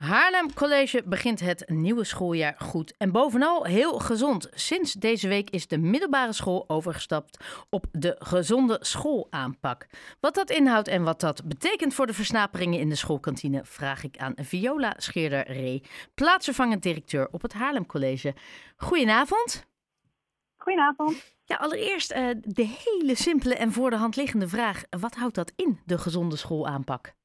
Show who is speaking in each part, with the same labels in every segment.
Speaker 1: Haarlem College begint het nieuwe schooljaar goed en bovenal heel gezond. Sinds deze week is de middelbare school overgestapt op de gezonde schoolaanpak. Wat dat inhoudt en wat dat betekent voor de versnaperingen in de schoolkantine, vraag ik aan Viola Scheerder-Ree, plaatsvervangend directeur op het Haarlem College. Goedenavond.
Speaker 2: Goedenavond.
Speaker 1: Ja, allereerst uh, de hele simpele en voor de hand liggende vraag: wat houdt dat in, de gezonde schoolaanpak?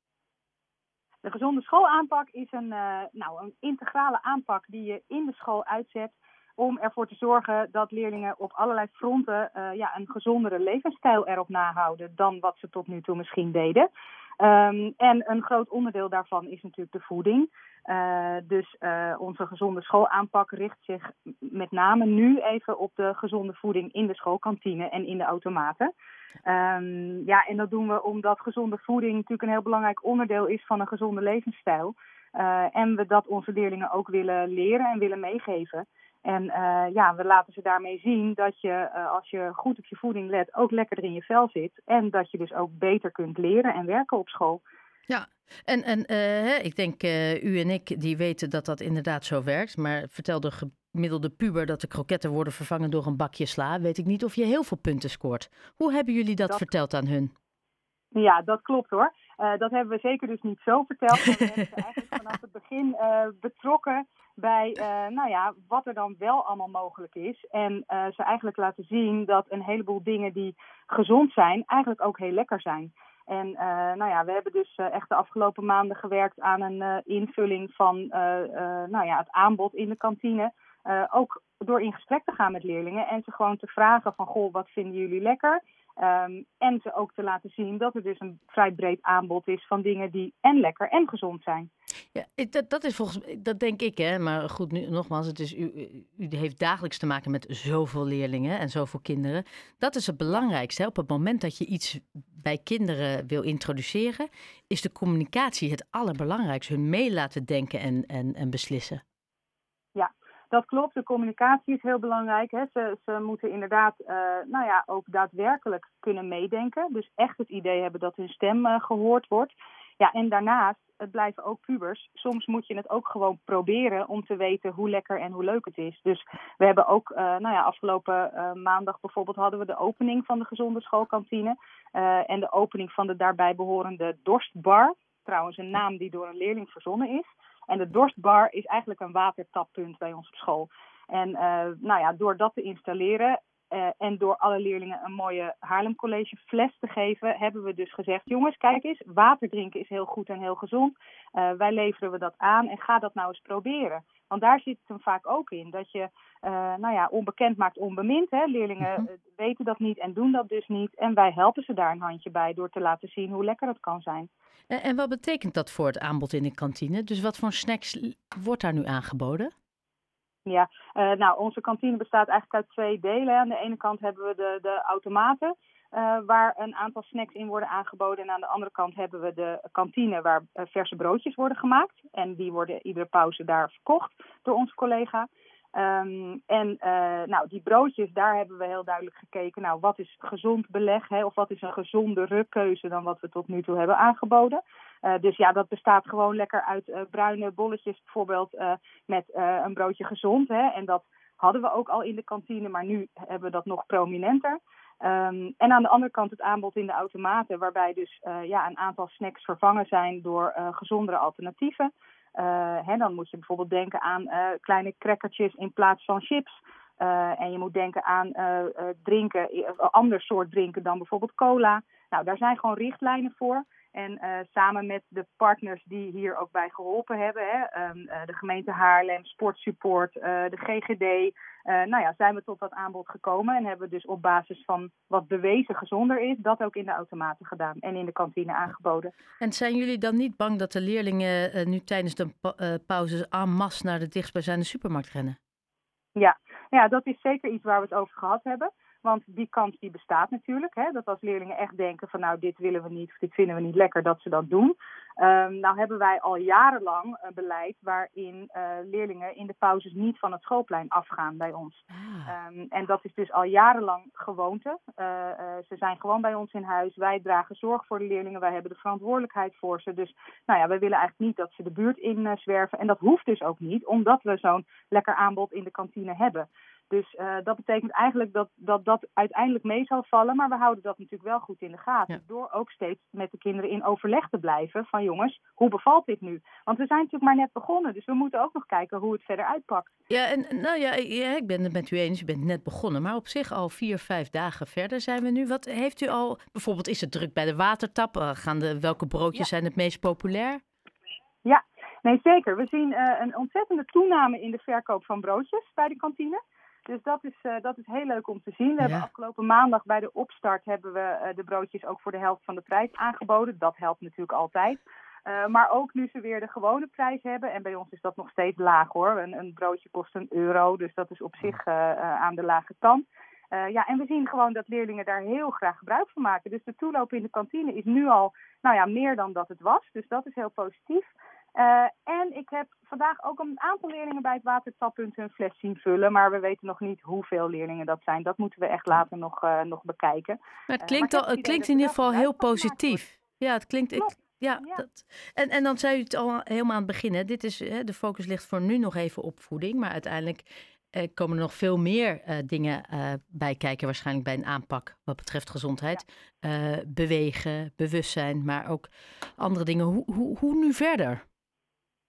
Speaker 2: De gezonde schoolaanpak is een, uh, nou, een integrale aanpak die je in de school uitzet om ervoor te zorgen dat leerlingen op allerlei fronten uh, ja, een gezondere levensstijl erop nahouden dan wat ze tot nu toe misschien deden. Um, en een groot onderdeel daarvan is natuurlijk de voeding. Uh, dus uh, onze gezonde schoolaanpak richt zich met name nu even op de gezonde voeding in de schoolkantine en in de automaten. Um, ja, en dat doen we omdat gezonde voeding natuurlijk een heel belangrijk onderdeel is van een gezonde levensstijl. Uh, en we dat onze leerlingen ook willen leren en willen meegeven. En ja, we laten ze daarmee zien dat je, als je goed op je voeding let, ook lekkerder in je vel zit. En dat je dus ook beter kunt leren en werken op school.
Speaker 1: Ja, en, en uh, ik denk u en ik die weten dat dat inderdaad zo werkt. Maar vertel de gemiddelde puber dat de kroketten worden vervangen door een bakje sla. Weet ik niet of je heel veel punten scoort. Hoe hebben jullie dat, dat... verteld aan hun?
Speaker 2: Ja, dat klopt hoor. Uh, dat hebben we zeker dus niet zo verteld. Maar we hebben ze eigenlijk vanaf het begin betrokken bij nou ja, wat er dan wel allemaal mogelijk is. En ze eigenlijk laten zien dat een heleboel dingen die gezond zijn, eigenlijk ook heel lekker zijn. En nou ja, we hebben dus echt de afgelopen maanden gewerkt aan een invulling van nou ja, het aanbod in de kantine. ook door in gesprek te gaan met leerlingen en ze gewoon te vragen van goh, wat vinden jullie lekker? Um, en ze ook te laten zien dat er dus een vrij breed aanbod is van dingen die en lekker en gezond zijn.
Speaker 1: Ja, dat, dat is volgens dat denk ik, hè. Maar goed, nu, nogmaals, het is, u, u heeft dagelijks te maken met zoveel leerlingen en zoveel kinderen. Dat is het belangrijkste. Op het moment dat je iets bij kinderen wil introduceren, is de communicatie het allerbelangrijkste. Hun mee laten denken en, en, en beslissen.
Speaker 2: Dat klopt, de communicatie is heel belangrijk. Hè. Ze, ze moeten inderdaad uh, nou ja, ook daadwerkelijk kunnen meedenken. Dus echt het idee hebben dat hun stem uh, gehoord wordt. Ja, en daarnaast, het blijven ook pubers. Soms moet je het ook gewoon proberen om te weten hoe lekker en hoe leuk het is. Dus we hebben ook, uh, nou ja, afgelopen maandag bijvoorbeeld hadden we de opening van de gezonde schoolkantine. en de opening van de daarbij behorende dorstbar. Trouwens, een naam die door een leerling verzonnen is. En de dorstbar is eigenlijk een watertappunt bij ons op school. En nou ja, door dat te installeren uh, en door alle leerlingen een mooie Haarlem College fles te geven, hebben we dus gezegd: jongens, kijk eens, water drinken is heel goed en heel gezond. Uh, wij leveren we dat aan en ga dat nou eens proberen. Want daar zit het hem vaak ook in. Dat je, uh, nou ja, onbekend maakt onbemind. Hè? Leerlingen uh, weten dat niet en doen dat dus niet. En wij helpen ze daar een handje bij door te laten zien hoe lekker het kan zijn.
Speaker 1: En, en wat betekent dat voor het aanbod in de kantine? Dus wat voor snacks wordt daar nu aangeboden?
Speaker 2: Ja, uh, nou, onze kantine bestaat eigenlijk uit twee delen. Aan de ene kant hebben we de, de automaten. Uh, waar een aantal snacks in worden aangeboden. En aan de andere kant hebben we de kantine waar uh, verse broodjes worden gemaakt. En die worden iedere pauze daar verkocht door onze collega. Um, en nou, die broodjes, daar hebben we heel duidelijk gekeken. Nou, wat is gezond beleg? Hè, of wat is een gezondere keuze dan wat we tot nu toe hebben aangeboden? Uh, dus ja, dat bestaat gewoon lekker uit uh, bruine bolletjes, bijvoorbeeld met een broodje gezond. Hè, en dat hadden we ook al in de kantine, maar nu hebben we dat nog prominenter. Um, en aan de andere kant het aanbod in de automaten, waarbij dus ja, een aantal snacks vervangen zijn door gezondere alternatieven. Hè, dan moet je bijvoorbeeld denken aan kleine crackertjes in plaats van chips. en je moet denken aan drinken, ander soort drinken dan bijvoorbeeld cola. Nou, daar zijn gewoon richtlijnen voor. En uh, samen met de partners die hier ook bij geholpen hebben, hè, um, uh, de gemeente Haarlem, Sportsupport, uh, de GGD, nou ja, zijn we tot dat aanbod gekomen en hebben dus op basis van wat bewezen gezonder is, dat ook in de automaten gedaan en in de kantine aangeboden.
Speaker 1: En zijn jullie dan niet bang dat de leerlingen nu tijdens de pa pauzes en masse naar de dichtstbijzijnde supermarkt rennen?
Speaker 2: Ja. ja, dat is zeker iets waar we het over gehad hebben. Want die kans die bestaat natuurlijk. Hè, dat als leerlingen echt denken van nou dit willen we niet of dit vinden we niet lekker, dat ze dat doen. Um, nou hebben wij al jarenlang een beleid waarin uh, leerlingen in de pauzes niet van het schoolplein afgaan bij ons. Ah. Um, en dat is dus al jarenlang gewoonte. Uh, uh, ze zijn gewoon bij ons in huis. Wij dragen zorg voor de leerlingen. Wij hebben de verantwoordelijkheid voor ze. Dus nou ja, wij willen eigenlijk niet dat ze de buurt in zwerven. En dat hoeft dus ook niet, omdat we zo'n lekker aanbod in de kantine hebben. Dus uh, dat betekent eigenlijk dat, dat dat uiteindelijk mee zal vallen. Maar we houden dat natuurlijk wel goed in de gaten. Door ook steeds met de kinderen in overleg te blijven. Van jongens, hoe bevalt dit nu? Want we zijn natuurlijk maar net begonnen. Dus we moeten ook nog kijken hoe het verder uitpakt.
Speaker 1: Ja, en nou ja, ja ik ben het met u eens. Je bent net begonnen. Maar op zich al vier, vijf dagen verder zijn we nu. Wat heeft u al, bijvoorbeeld is het druk bij de watertap? Uh, gaan de, welke broodjes ja. zijn het meest populair?
Speaker 2: Ja, nee zeker. We zien uh, een ontzettende toename in de verkoop van broodjes bij de kantine. Dus dat is, uh, dat is heel leuk om te zien. We ja. hebben afgelopen maandag bij de opstart hebben we uh, de broodjes ook voor de helft van de prijs aangeboden. Dat helpt natuurlijk altijd. Uh, maar ook nu ze weer de gewone prijs hebben. En bij ons is dat nog steeds laag hoor. Een, een broodje kost een euro. Dus dat is op zich aan de lage kant. ja, en we zien gewoon dat leerlingen daar heel graag gebruik van maken. Dus de toeloop in de kantine is nu al nou ja, meer dan dat het was. Dus dat is heel positief. Uh, en ik heb vandaag ook een aantal leerlingen bij het watertappunt hun fles zien vullen. Maar we weten nog niet hoeveel leerlingen dat zijn. Dat moeten we echt later nog, uh, nog bekijken.
Speaker 1: Maar het klinkt, uh, maar al, het klinkt in ieder geval heel positief. Ja, het klinkt. Ik, ja, ja. Dat, en, en dan zei u het al helemaal aan het begin. Hè. Dit is, hè, de focus ligt voor nu nog even op voeding. Maar uiteindelijk komen er nog veel meer dingen bij kijken. Waarschijnlijk bij een aanpak wat betreft gezondheid. Ja. bewegen, bewustzijn, maar ook andere dingen. Hoe, hoe, hoe nu verder?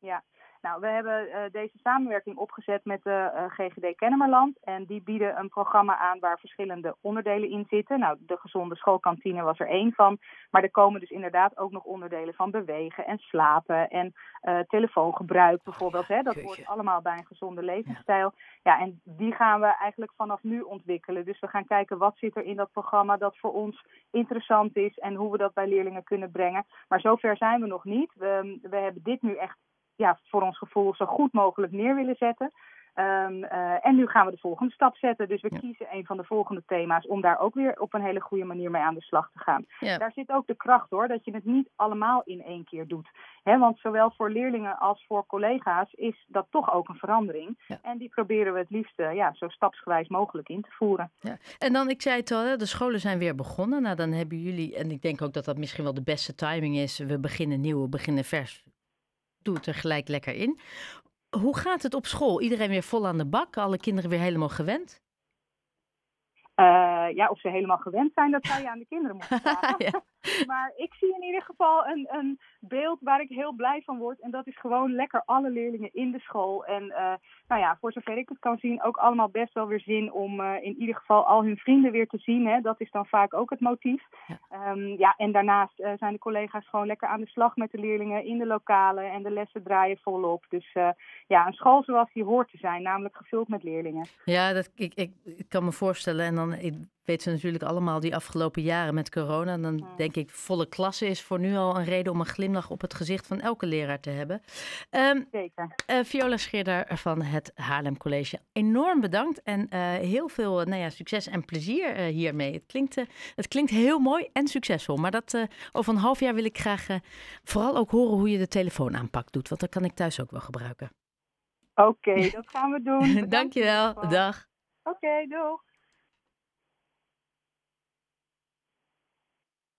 Speaker 2: Ja, nou, we hebben uh, deze samenwerking opgezet met de uh, GGD Kennemerland. En die bieden een programma aan waar verschillende onderdelen in zitten. Nou, de gezonde schoolkantine was er één van. Maar er komen dus inderdaad ook nog onderdelen van bewegen en slapen en uh, telefoongebruik bijvoorbeeld. Hè. Dat hoort allemaal bij een gezonde levensstijl. Ja. ja, en die gaan we eigenlijk vanaf nu ontwikkelen. Dus we gaan kijken wat zit er in dat programma dat voor ons interessant is en hoe we dat bij leerlingen kunnen brengen. Maar zover zijn we nog niet. We, we hebben dit nu echt ja, voor ons gevoel zo goed mogelijk neer willen zetten. Um, uh, en nu gaan we de volgende stap zetten. Dus we ja. kiezen een van de volgende thema's om daar ook weer op een hele goede manier mee aan de slag te gaan. Ja. Daar zit ook de kracht hoor, dat je het niet allemaal in één keer doet. He, want zowel voor leerlingen als voor collega's is dat toch ook een verandering. Ja. En die proberen we het liefst uh, ja, zo stapsgewijs mogelijk in te voeren.
Speaker 1: Ja. En dan, ik zei het al, de scholen zijn weer begonnen. Nou, dan hebben jullie, en ik denk ook dat dat misschien wel de beste timing is. We beginnen nieuw, we beginnen vers doe het er gelijk lekker in. Hoe gaat het op school? Iedereen weer vol aan de bak? Alle kinderen weer helemaal gewend?
Speaker 2: Uh, ja, of ze helemaal gewend zijn, dat zou je aan de kinderen moeten vragen. ja. Maar ik zie in ieder geval een, een beeld waar ik heel blij van word. En dat is gewoon lekker alle leerlingen in de school. En uh, nou ja, voor zover ik het kan zien, ook allemaal best wel weer zin om uh, in ieder geval al hun vrienden weer te zien. Hè. Dat is dan vaak ook het motief. Ja, um, ja en daarnaast uh, zijn de collega's gewoon lekker aan de slag met de leerlingen in de lokalen. En de lessen draaien volop. Dus ja, een school zoals die hoort te zijn, namelijk gevuld met leerlingen.
Speaker 1: Ja, dat, ik, ik, ik kan me voorstellen. En dan ik weet ze natuurlijk allemaal die afgelopen jaren met corona. Dan denk ik, volle klasse is voor nu al een reden om een glimlach op het gezicht van elke leraar te hebben. Um,
Speaker 2: Zeker.
Speaker 1: Uh, Viola Scheerder van het Haarlem College, enorm bedankt en uh, heel veel nou ja, succes en plezier uh, hiermee. Het klinkt, het klinkt heel mooi en succesvol, maar dat, over een half jaar wil ik graag vooral ook horen hoe je de telefoon aanpak doet, want dat kan ik thuis ook wel gebruiken.
Speaker 2: Oké, okay, dat gaan we doen.
Speaker 1: Dankjewel, dag.
Speaker 2: Oké, okay, doeg.